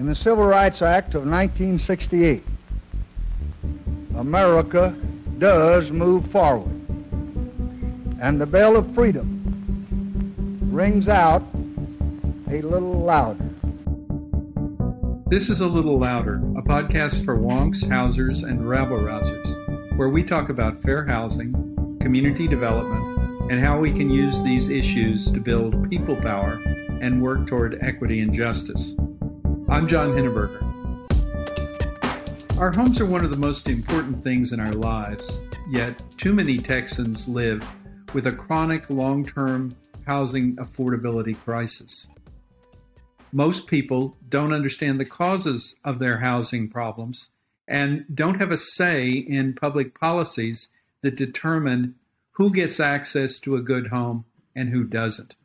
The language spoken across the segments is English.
In the Civil Rights Act of 1968, America does move forward. And the bell of freedom rings out a little louder. This is A Little Louder, a podcast for wonks, housers, and rabble rousers, where we talk about fair housing, community development, and how we can use these issues to build people power and work toward equity and justice. I'm John Henneberger. Our homes are one of the most important things in our lives, yet, too many Texans live with a chronic long term housing affordability crisis. Most people don't understand the causes of their housing problems and don't have a say in public policies that determine who gets access to a good home and who doesn't.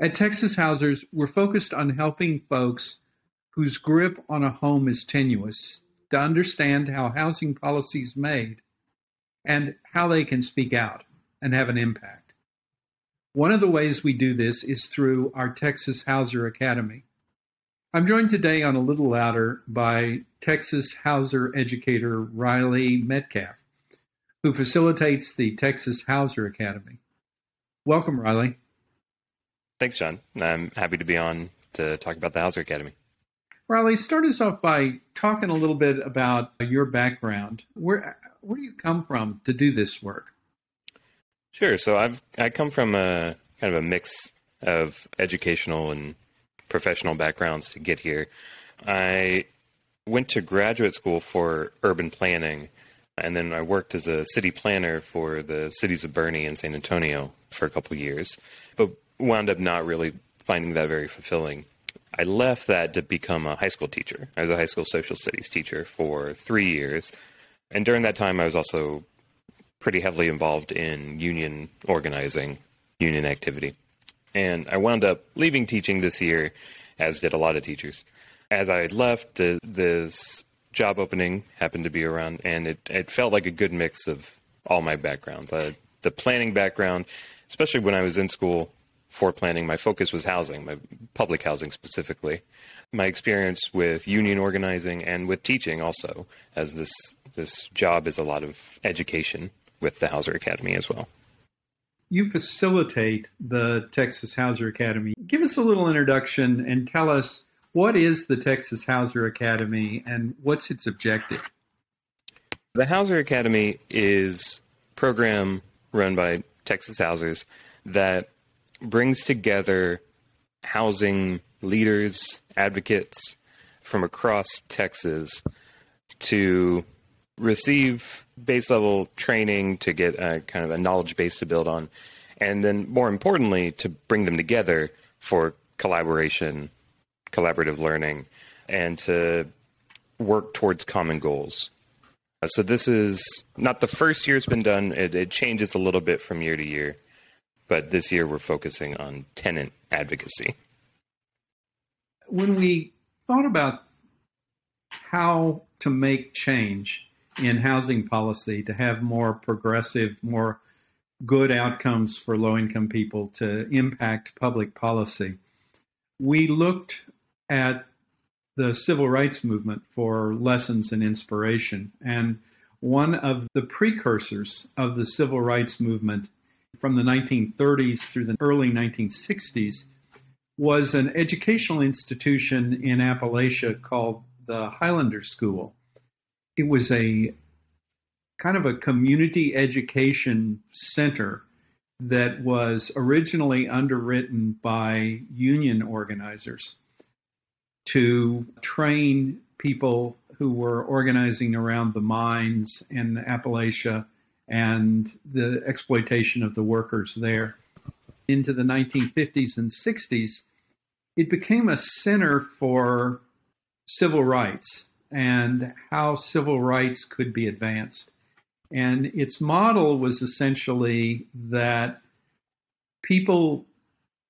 At Texas Housers, we're focused on helping folks whose grip on a home is tenuous to understand how housing policy is made and how they can speak out and have an impact. One of the ways we do this is through our Texas Houser Academy. I'm joined today on a little louder by Texas Houser educator Riley Metcalfe, who facilitates the Texas Houser Academy. Welcome, Riley. Thanks, John. I'm happy to be on to talk about the Houser Academy. Riley, start us off by talking a little bit about your background. Where where do you come from to do this work? Sure. So I've I come from a kind of a mix of educational and professional backgrounds to get here. I went to graduate school for urban planning, and then I worked as a city planner for the cities of Boerne and San Antonio for a couple years, but wound up not really finding that very fulfilling. I left that to become a high school teacher. I was a high school social studies teacher for three years. And during that time, I was also pretty heavily involved in union organizing, union activity. And I wound up leaving teaching this year, as did a lot of teachers. As I left, uh, this job opening happened to be around, and it, it felt like a good mix of all my backgrounds. The planning background, especially when I was in school for planning, my focus was housing, my public housing specifically. My experience with union organizing and with teaching also, as this this job is a lot of education with the Houser Academy as well. You facilitate the Texas Houser Academy. Give us a little introduction and tell us what is the Texas Houser Academy and what's its objective? The Houser Academy is program run by Texas Housers that brings together housing leaders, advocates from across Texas to receive base level training to get a kind of a knowledge base to build on, and then more importantly, to bring them together for collaboration, collaborative learning, and to work towards common goals. Uh, so this is not the first year it's been done. It, it changes a little bit from year to year, but this year we're focusing on tenant advocacy. When we thought about how to make change in housing policy to have more progressive, more good outcomes for low income people to impact public policy. We looked at the civil rights movement for lessons and inspiration. And one of the precursors of the civil rights movement from the 1930s through the early 1960s was an educational institution in Appalachia called the Highlander School. It was a kind of a community education center that was originally underwritten by union organizers to train people who were organizing around the mines in Appalachia and the exploitation of the workers there. Into the 1950s and 60s, it became a center for civil rights and how civil rights could be advanced. And its model was essentially that people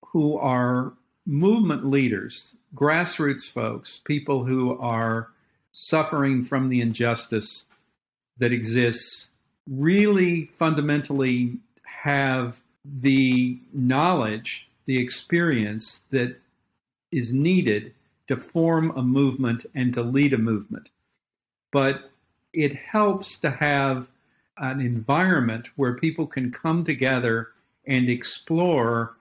who are movement leaders, grassroots folks, people who are suffering from the injustice that exists, really fundamentally have the knowledge, the experience that is needed to form a movement and to lead a movement. But it helps to have an environment where people can come together and explore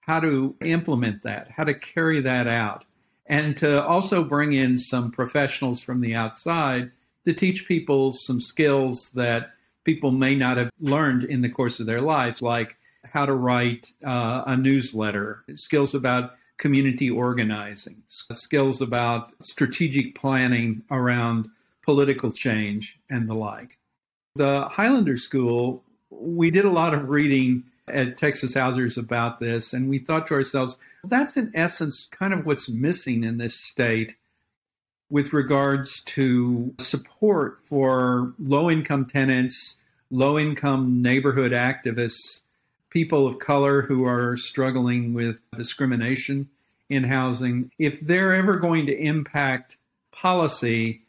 how to implement that, how to carry that out, and to also bring in some professionals from the outside to teach people some skills that people may not have learned in the course of their lives, like how to write uh, a newsletter, skills about community organizing, skills about strategic planning around political change, and the like. The Highlander School, we did a lot of reading at Texas Housers about this, and we thought to ourselves, that's in essence kind of what's missing in this state with regards to support for low income tenants, low income neighborhood activists, people of color who are struggling with discrimination in housing. If they're ever going to impact policy,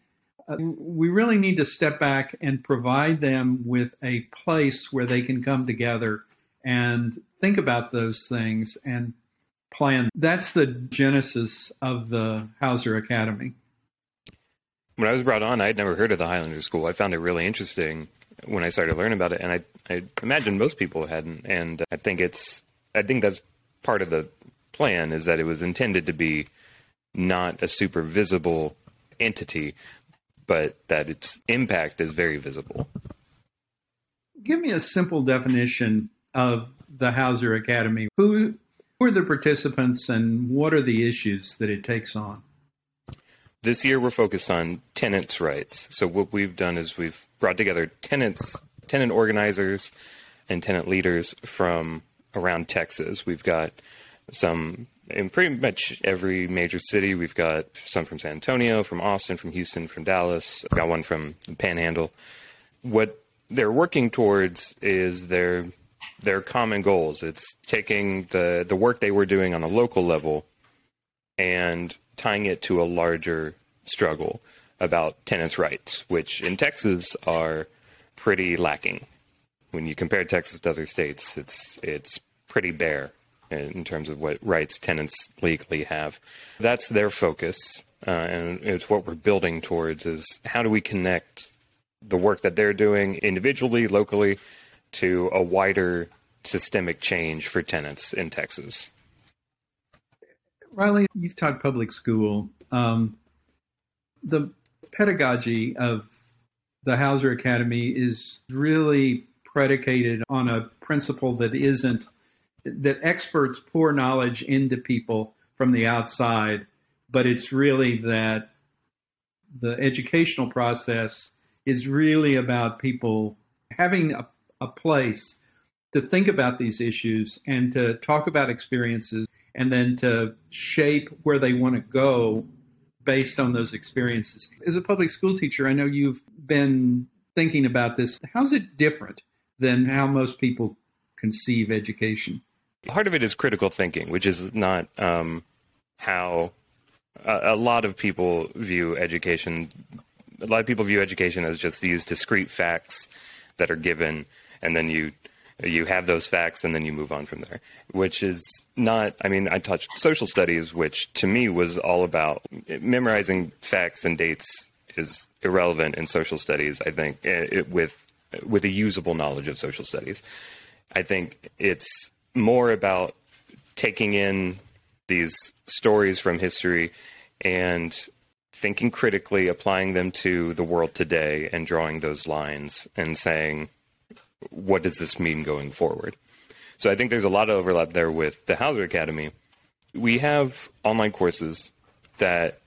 uh, we really need to step back and provide them with a place where they can come together and think about those things and plan. That's the genesis of the Houser Academy when I was brought on, I had never heard of the Highlander School. I found it really interesting when I started learning about it, and I, I imagine most people hadn't. And I think it's, I think that's part of the plan is that it was intended to be not a super visible entity, but that its impact is very visible. Give me a simple definition of the Houser Academy. Who, who are the participants, and what are the issues that it takes on? This year we're focused on tenants' rights. So what we've done is we've brought together tenants, tenant organizers, and tenant leaders from around Texas. We've got some in pretty much every major city. We've got some from San Antonio, from Austin, from Houston, from Dallas. We've got one from the Panhandle. What they're working towards is their their common goals. It's taking the the work they were doing on a local level and tying it to a larger struggle about tenants' rights, which in Texas are pretty lacking. When you compare Texas to other states, it's it's pretty bare in terms of what rights tenants legally have. That's their focus, uh, and it's what we're building towards. Is how do we connect the work that they're doing individually, locally, to a wider systemic change for tenants in Texas. Riley, you've taught public school. Um, the pedagogy of the Houser Academy is really predicated on a principle that isn't that experts pour knowledge into people from the outside, but it's really that the educational process is really about people having a, a place to think about these issues and to talk about experiences and then to shape where they want to go based on those experiences. As a public school teacher, I know you've been thinking about this. How's it different than how most people conceive education? Part of it is critical thinking, which is not um, how a, a lot of people view education. A lot of people view education as just these discrete facts that are given, and then you you have those facts and then you move on from there which is not i mean i touched social studies which to me was all about memorizing facts and dates is irrelevant in social studies i think eh, it, with with a usable knowledge of social studies. I think it's more about taking in these stories from history and thinking critically applying them to the world today and drawing those lines and saying what does this mean going forward? So I think there's a lot of overlap there with the Houser Academy. We have online courses that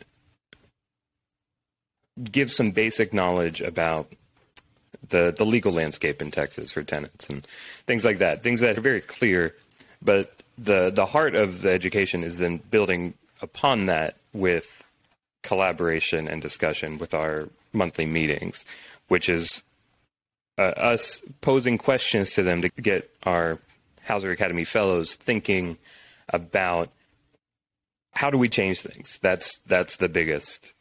give some basic knowledge about the the legal landscape in Texas for tenants and things like that. Things that are very clear, but the the heart of the education is then building upon that with collaboration and discussion with our monthly meetings, which is uh, us posing questions to them to get our Houser Academy fellows thinking about how do we change things. That's that's the biggest.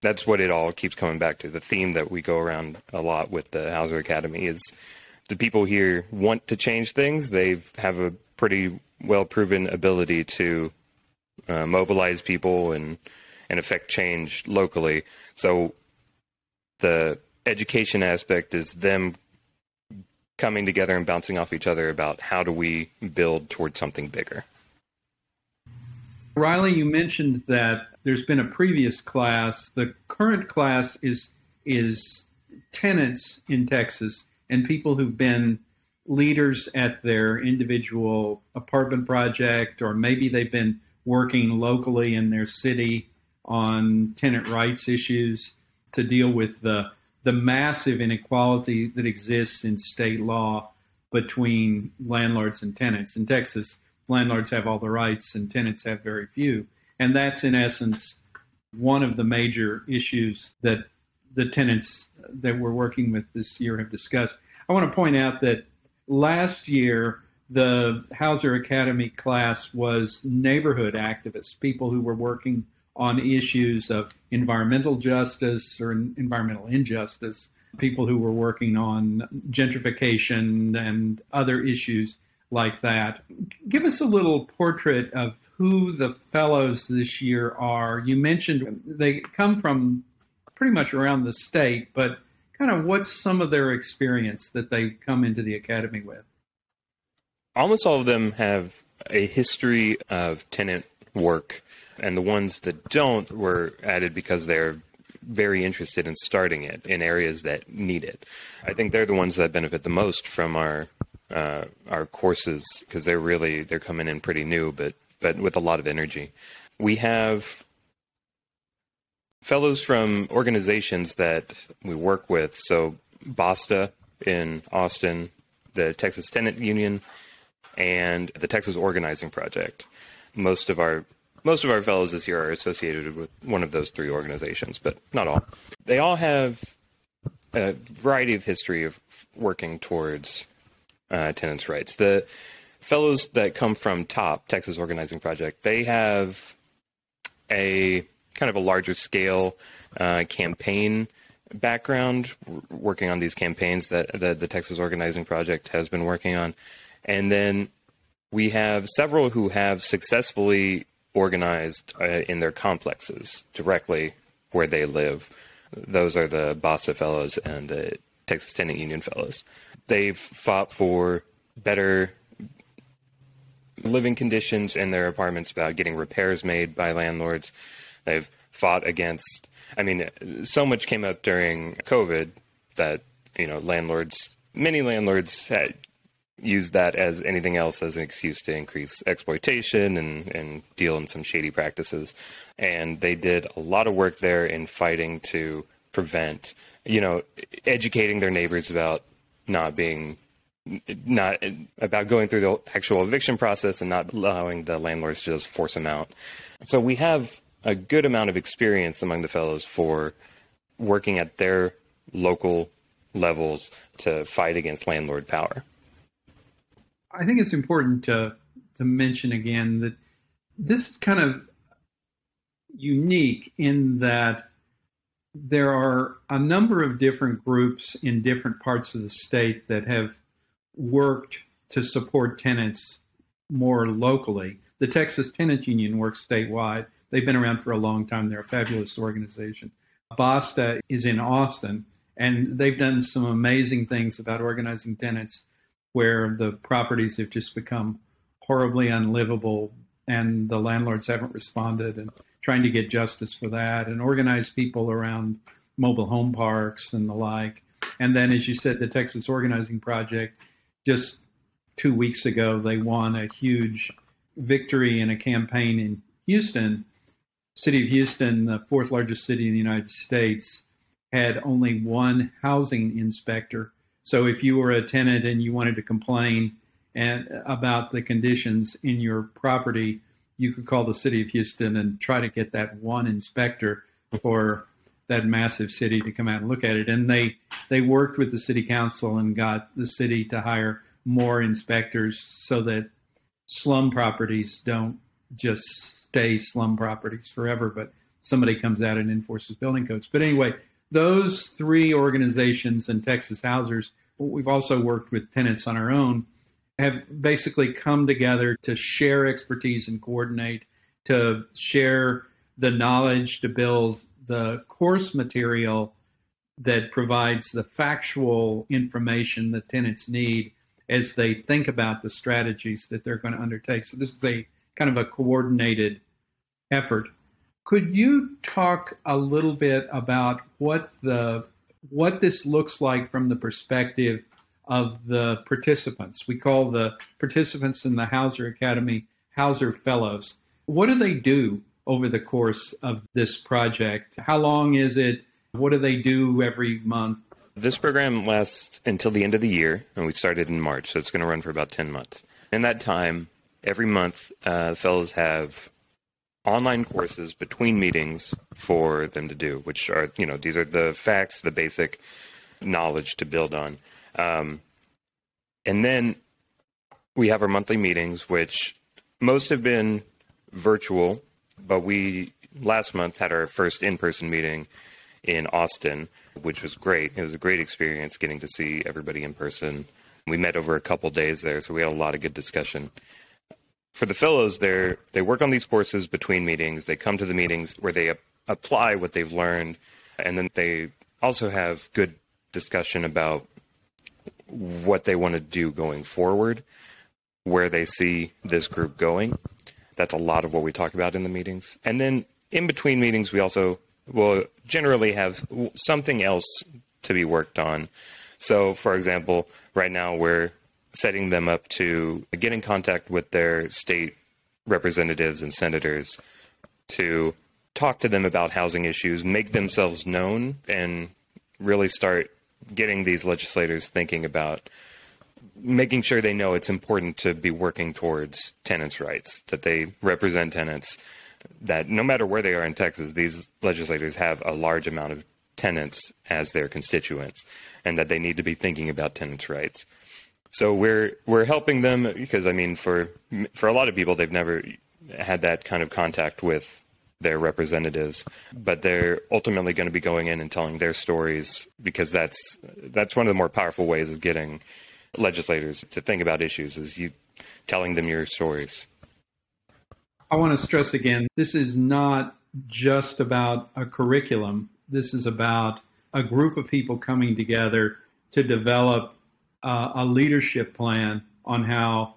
That's what it all keeps coming back to. The theme that we go around a lot with the Houser Academy is the people here want to change things. They have a pretty well proven ability to uh, mobilize people and and affect change locally. So the education aspect is them coming together and bouncing off each other about how do we build towards something bigger. Riley, you mentioned that there's been a previous class. The current class is is tenants in Texas and people who've been leaders at their individual apartment project, or maybe they've been working locally in their city on tenant rights issues to deal with the the massive inequality that exists in state law between landlords and tenants. In Texas, landlords have all the rights and tenants have very few. And that's in essence one of the major issues that the tenants that we're working with this year have discussed. I want to point out that last year, the Houser Academy class was neighborhood activists, people who were working on issues of environmental justice or environmental injustice, people who were working on gentrification and other issues like that. Give us a little portrait of who the fellows this year are. You mentioned they come from pretty much around the state, but kind of what's some of their experience that they come into the academy with? Almost all of them have a history of tenant work, and the ones that don't were added because they're very interested in starting it in areas that need it. I think they're the ones that benefit the most from our uh, our courses because they're really they're coming in pretty new, but but with a lot of energy. We have fellows from organizations that we work with. So BASTA in Austin, the Texas Tenant Union, and the Texas Organizing Project. Most of our most of our fellows this year are associated with one of those three organizations, but not all. They all have a variety of history of working towards uh, tenants' rights. The fellows that come from TOP, Texas Organizing Project, they have a kind of a larger scale uh, campaign background, working on these campaigns that, that the Texas Organizing Project has been working on. And then we have several who have successfully organized uh, in their complexes directly where they live. Those are the BASTA Fellows and the Texas Tenant Union Fellows. They've fought for better living conditions in their apartments, about getting repairs made by landlords. They've fought against. I mean, so much came up during COVID that you know landlords, many landlords had used that as anything else as an excuse to increase exploitation and, and deal in some shady practices. And they did a lot of work there in fighting to prevent, you know, educating their neighbors about not being not about going through the actual eviction process and not allowing the landlords to just force them out. So we have a good amount of experience among the fellows for working at their local levels to fight against landlord power. I think it's important to to mention again that this is kind of unique in that there are a number of different groups in different parts of the state that have worked to support tenants more locally. The Texas Tenant Union works statewide. They've been around for a long time. They're a fabulous organization. BASTA is in Austin, and they've done some amazing things about organizing tenants where the properties have just become horribly unlivable and the landlords haven't responded and trying to get justice for that and organize people around mobile home parks and the like. And then, as you said, the Texas Organizing Project, just two weeks ago, they won a huge victory in a campaign in Houston city of Houston, the fourth largest city in the United States, had only one housing inspector. So if you were a tenant and you wanted to complain and about the conditions in your property, you could call the city of Houston and try to get that one inspector for that massive city to come out and look at it. And they they worked with the city council and got the city to hire more inspectors so that slum properties don't just stay slum properties forever, but somebody comes out and enforces building codes. But anyway, those three organizations and Texas Housers, we've also worked with tenants on our own, have basically come together to share expertise and coordinate, to share the knowledge to build the course material that provides the factual information that tenants need as they think about the strategies that they're going to undertake. So this is a kind of a coordinated effort. Could you talk a little bit about what the what this looks like from the perspective of the participants? We call the participants in the Houser Academy Houser Fellows. What do they do over the course of this project? How long is it? What do they do every month? This program lasts until the end of the year, and we started in March, so it's going to run for about 10 months. In that time, every month, uh, fellows have online courses between meetings for them to do, which are, you know, these are the facts, the basic knowledge to build on. Um, and then we have our monthly meetings, which most have been virtual, but we last month had our first in person meeting in Austin, which was great. It was a great experience getting to see everybody in person. We met over a couple days there, so we had a lot of good discussion for the fellows, they they work on these courses between meetings. They come to the meetings where they apply what they've learned, and then they also have good discussion about what they want to do going forward, where they see this group going. That's a lot of what we talk about in the meetings. And then in between meetings, we also will generally have something else to be worked on. So, for example, right now we're setting them up to get in contact with their state representatives and senators to talk to them about housing issues, make themselves known, and really start getting these legislators thinking about making sure they know it's important to be working towards tenants' rights, that they represent tenants, that no matter where they are in Texas, these legislators have a large amount of tenants as their constituents, and that they need to be thinking about tenants' rights. So we're we're helping them because I mean for for a lot of people they've never had that kind of contact with their representatives, but they're ultimately going to be going in and telling their stories because that's that's one of the more powerful ways of getting legislators to think about issues is you telling them your stories. I want to stress again, this is not just about a curriculum. This is about a group of people coming together to develop uh, a leadership plan on how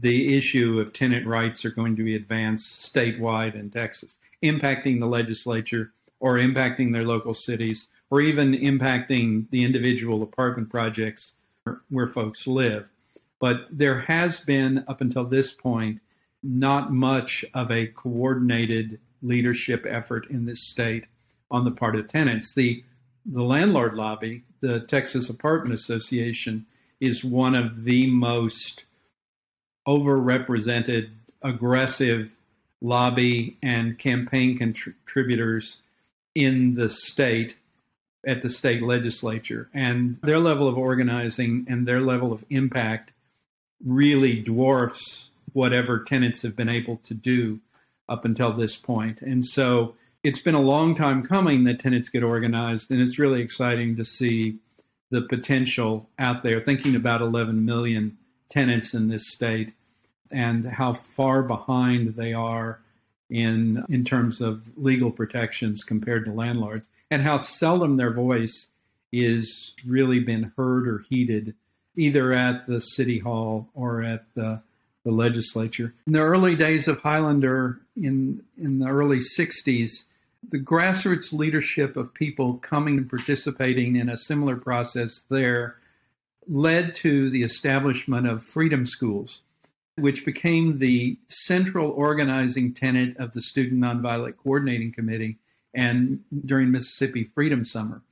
the issue of tenant rights are going to be advanced statewide in Texas, impacting the legislature or impacting their local cities or even impacting the individual apartment projects where folks live. But there has been, up until this point, not much of a coordinated leadership effort in this state on the part of tenants. The the landlord lobby, the Texas Apartment Association, is one of the most overrepresented, aggressive lobby and campaign contributors in the state at the state legislature. And their level of organizing and their level of impact really dwarfs whatever tenants have been able to do up until this point. And so it's been a long time coming that tenants get organized, and it's really exciting to see the potential out there, thinking about 11 million tenants in this state and how far behind they are in in terms of legal protections compared to landlords and how seldom their voice is really been heard or heeded either at the city hall or at the the legislature. In the early days of Highlander in in the early 60s the grassroots leadership of people coming and participating in a similar process there led to the establishment of freedom schools, which became the central organizing tenet of the Student Nonviolent Coordinating Committee and during Mississippi Freedom Summer.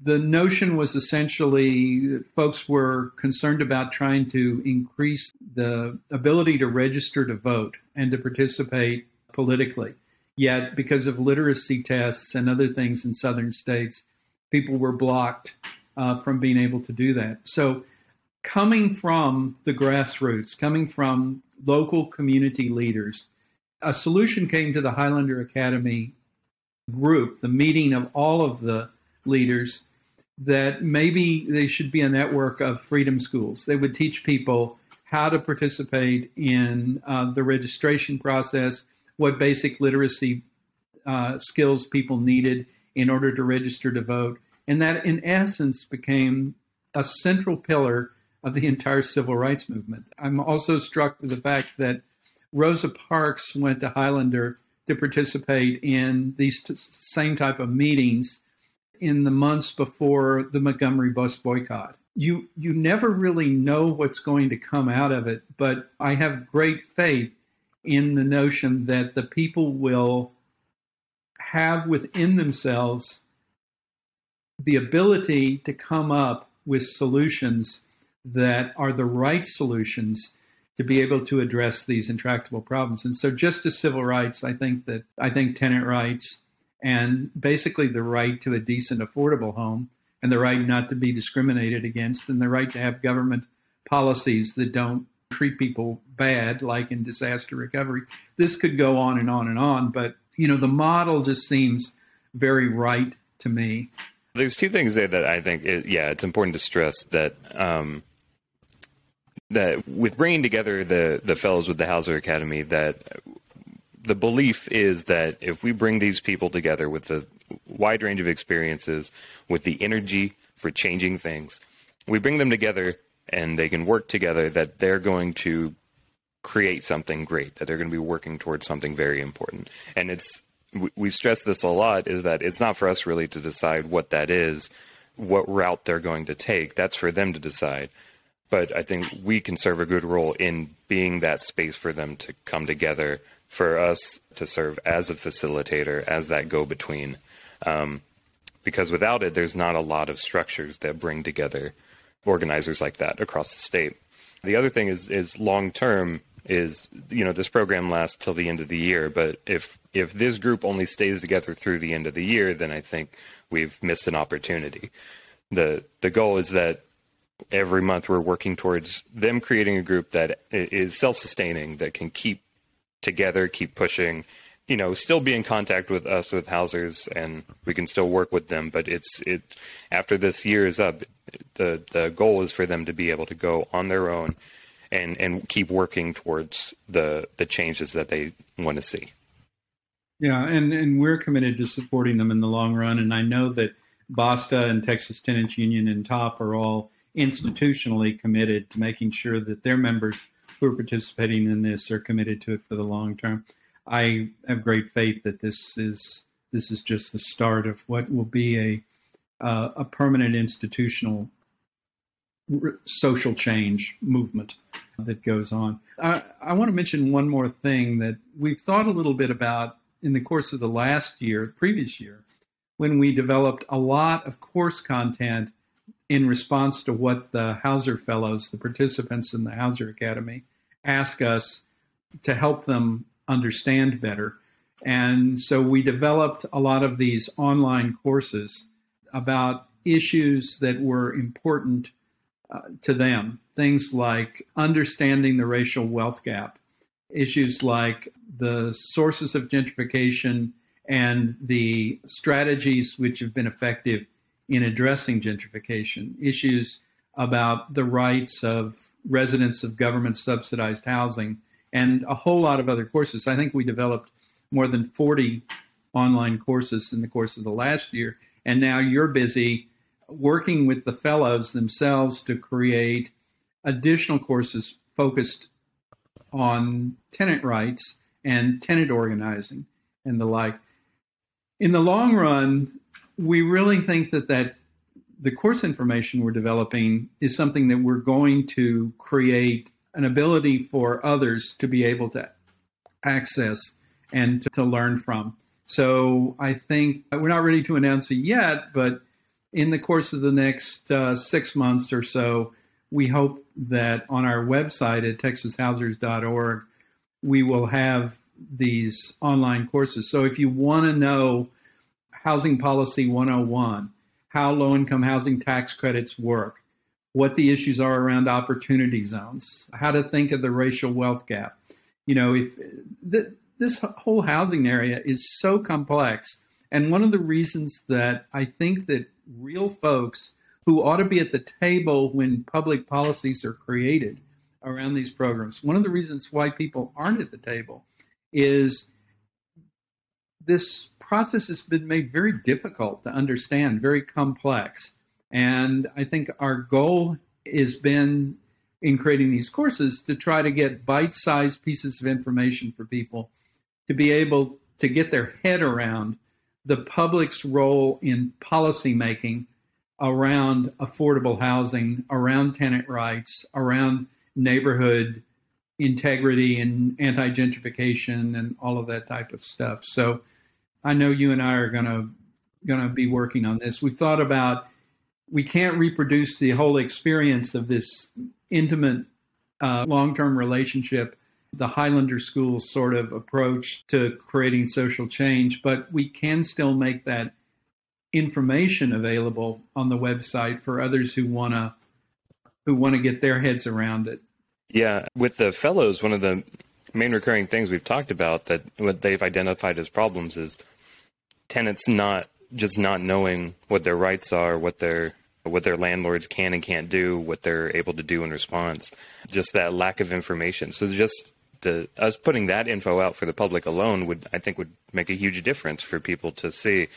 The notion was essentially folks were concerned about trying to increase the ability to register to vote and to participate politically. Yet, because of literacy tests and other things in southern states, people were blocked uh, from being able to do that. So, coming from the grassroots, coming from local community leaders, a solution came to the Highlander Academy group, the meeting of all of the leaders, that maybe they should be a network of freedom schools. They would teach people how to participate in uh, the registration process what basic literacy uh, skills people needed in order to register to vote. And that, in essence, became a central pillar of the entire civil rights movement. I'm also struck with the fact that Rosa Parks went to Highlander to participate in these t- same type of meetings in the months before the Montgomery bus boycott. You you never really know what's going to come out of it, but I have great faith in the notion that the people will have within themselves the ability to come up with solutions that are the right solutions to be able to address these intractable problems. And so, just as civil rights, I think that I think tenant rights and basically the right to a decent, affordable home and the right not to be discriminated against and the right to have government policies that don't treat people bad, like in disaster recovery. This could go on and on and on, but you know, the model just seems very right to me. There's two things there that I think, it, yeah, it's important to stress that um, that with bringing together the the fellows with the Houser Academy, that the belief is that if we bring these people together with a wide range of experiences, with the energy for changing things, we bring them together and they can work together. That they're going to create something great. That they're going to be working towards something very important. And it's we stress this a lot is that it's not for us really to decide what that is, what route they're going to take. That's for them to decide but I think we can serve a good role in being that space for them to come together, for us to serve as a facilitator, as that go between. Um, because without it, there's not a lot of structures that bring together organizers like that across the state. The other thing is is long term is you know this program lasts till the end of the year, but if if this group only stays together through the end of the year, then I think we've missed an opportunity. the The goal is that every month we're working towards them creating a group that is self-sustaining that can keep together keep pushing you know still be in contact with us with Housers and we can still work with them but it's it after this year is up the the goal is for them to be able to go on their own and and keep working towards the the changes that they want to see yeah and and we're committed to supporting them in the long run and I know that BASTA and Texas Tenants Union and TOP are all institutionally committed to making sure that their members who are participating in this are committed to it for the long term. I have great faith that this is this is just the start of what will be a uh, a permanent institutional social change movement that goes on. I, I want to mention one more thing that we've thought a little bit about in the course of the last year, previous year, when we developed a lot of course content in response to what the Houser Fellows, the participants in the Houser Academy, ask us to help them understand better. And so we developed a lot of these online courses about issues that were important uh, to them. Things like understanding the racial wealth gap, issues like the sources of gentrification and the strategies which have been effective in addressing gentrification, issues about the rights of residents of government subsidized housing, and a whole lot of other courses. I think we developed more than 40 online courses in the course of the last year. And now you're busy working with the fellows themselves to create additional courses focused on tenant rights and tenant organizing and the like. In the long run, we really think that that the course information we're developing is something that we're going to create an ability for others to be able to access and to, to learn from. So I think we're not ready to announce it yet, but in the course of the next uh, six months or so, we hope that on our website at texashousers.org, we will have these online courses. So if you want to know Housing Policy 101, how low income housing tax credits work, what the issues are around opportunity zones, how to think of the racial wealth gap. You know, if this whole housing area is so complex, and one of the reasons that I think that real folks who ought to be at the table when public policies are created around these programs, one of the reasons why people aren't at the table is this process has been made very difficult to understand, very complex. And I think our goal has been in creating these courses to try to get bite sized pieces of information for people to be able to get their head around the public's role in policymaking around affordable housing, around tenant rights, around neighborhood integrity and anti gentrification and all of that type of stuff. So I know you and I are going to going to be working on this. We've thought about we can't reproduce the whole experience of this intimate uh, long term relationship, the Highlander School sort of approach to creating social change, but we can still make that information available on the website for others who want to who want to get their heads around it. Yeah, with the fellows, one of the main recurring things we've talked about that what they've identified as problems is tenants not just not knowing what their rights are, what their what their landlords can and can't do, what they're able to do in response. Just that lack of information. So just the, us putting that info out for the public alone would I think would make a huge difference for people to see.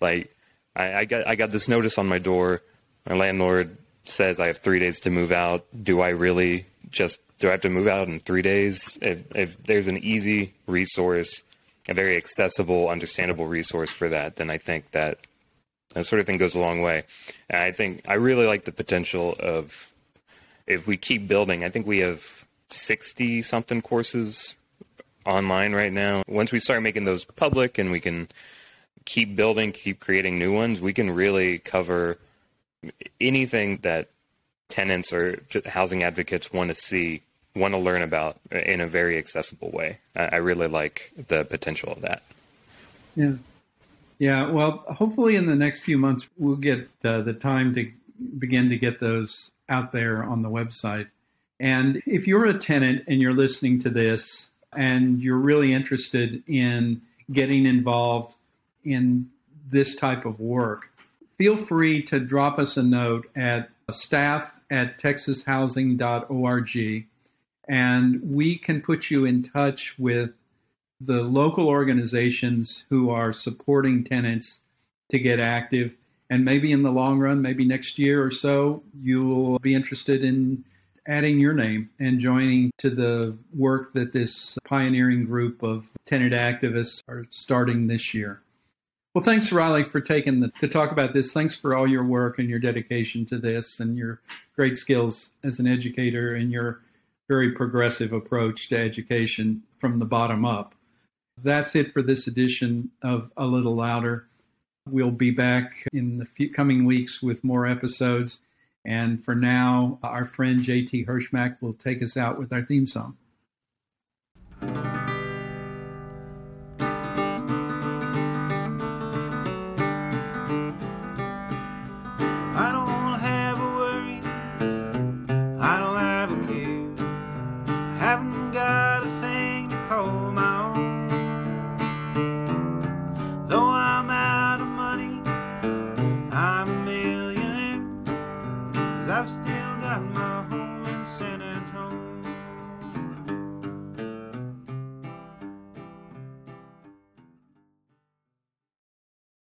Like I, I got I got this notice on my door. My landlord says I have three days to move out. Do I really just do I have to move out in three days? If, if there's an easy resource, a very accessible, understandable resource for that, then I think that that sort of thing goes a long way. And I think I really like the potential of if we keep building. I think we have sixty something courses online right now. Once we start making those public and we can keep building, keep creating new ones, we can really cover anything that tenants or housing advocates want to see, want to learn about in a very accessible way. I really like the potential of that. Yeah. Yeah. Well, hopefully in the next few months, we'll get uh, the time to begin to get those out there on the website. And if you're a tenant and you're listening to this and you're really interested in getting involved in this type of work, feel free to drop us a note at staff at texashousing.org and we can put you in touch with the local organizations who are supporting tenants to get active. And maybe in the long run, maybe next year or so, you'll be interested in adding your name and joining to the work that this pioneering group of tenant activists are starting this year. Well, thanks, Riley, for taking the to talk about this. Thanks for all your work and your dedication to this and your great skills as an educator and your very progressive approach to education from the bottom up. That's it for this edition of A Little Louder. We'll be back in the coming weeks with more episodes. And for now, our friend JT Hirschmack will take us out with our theme song.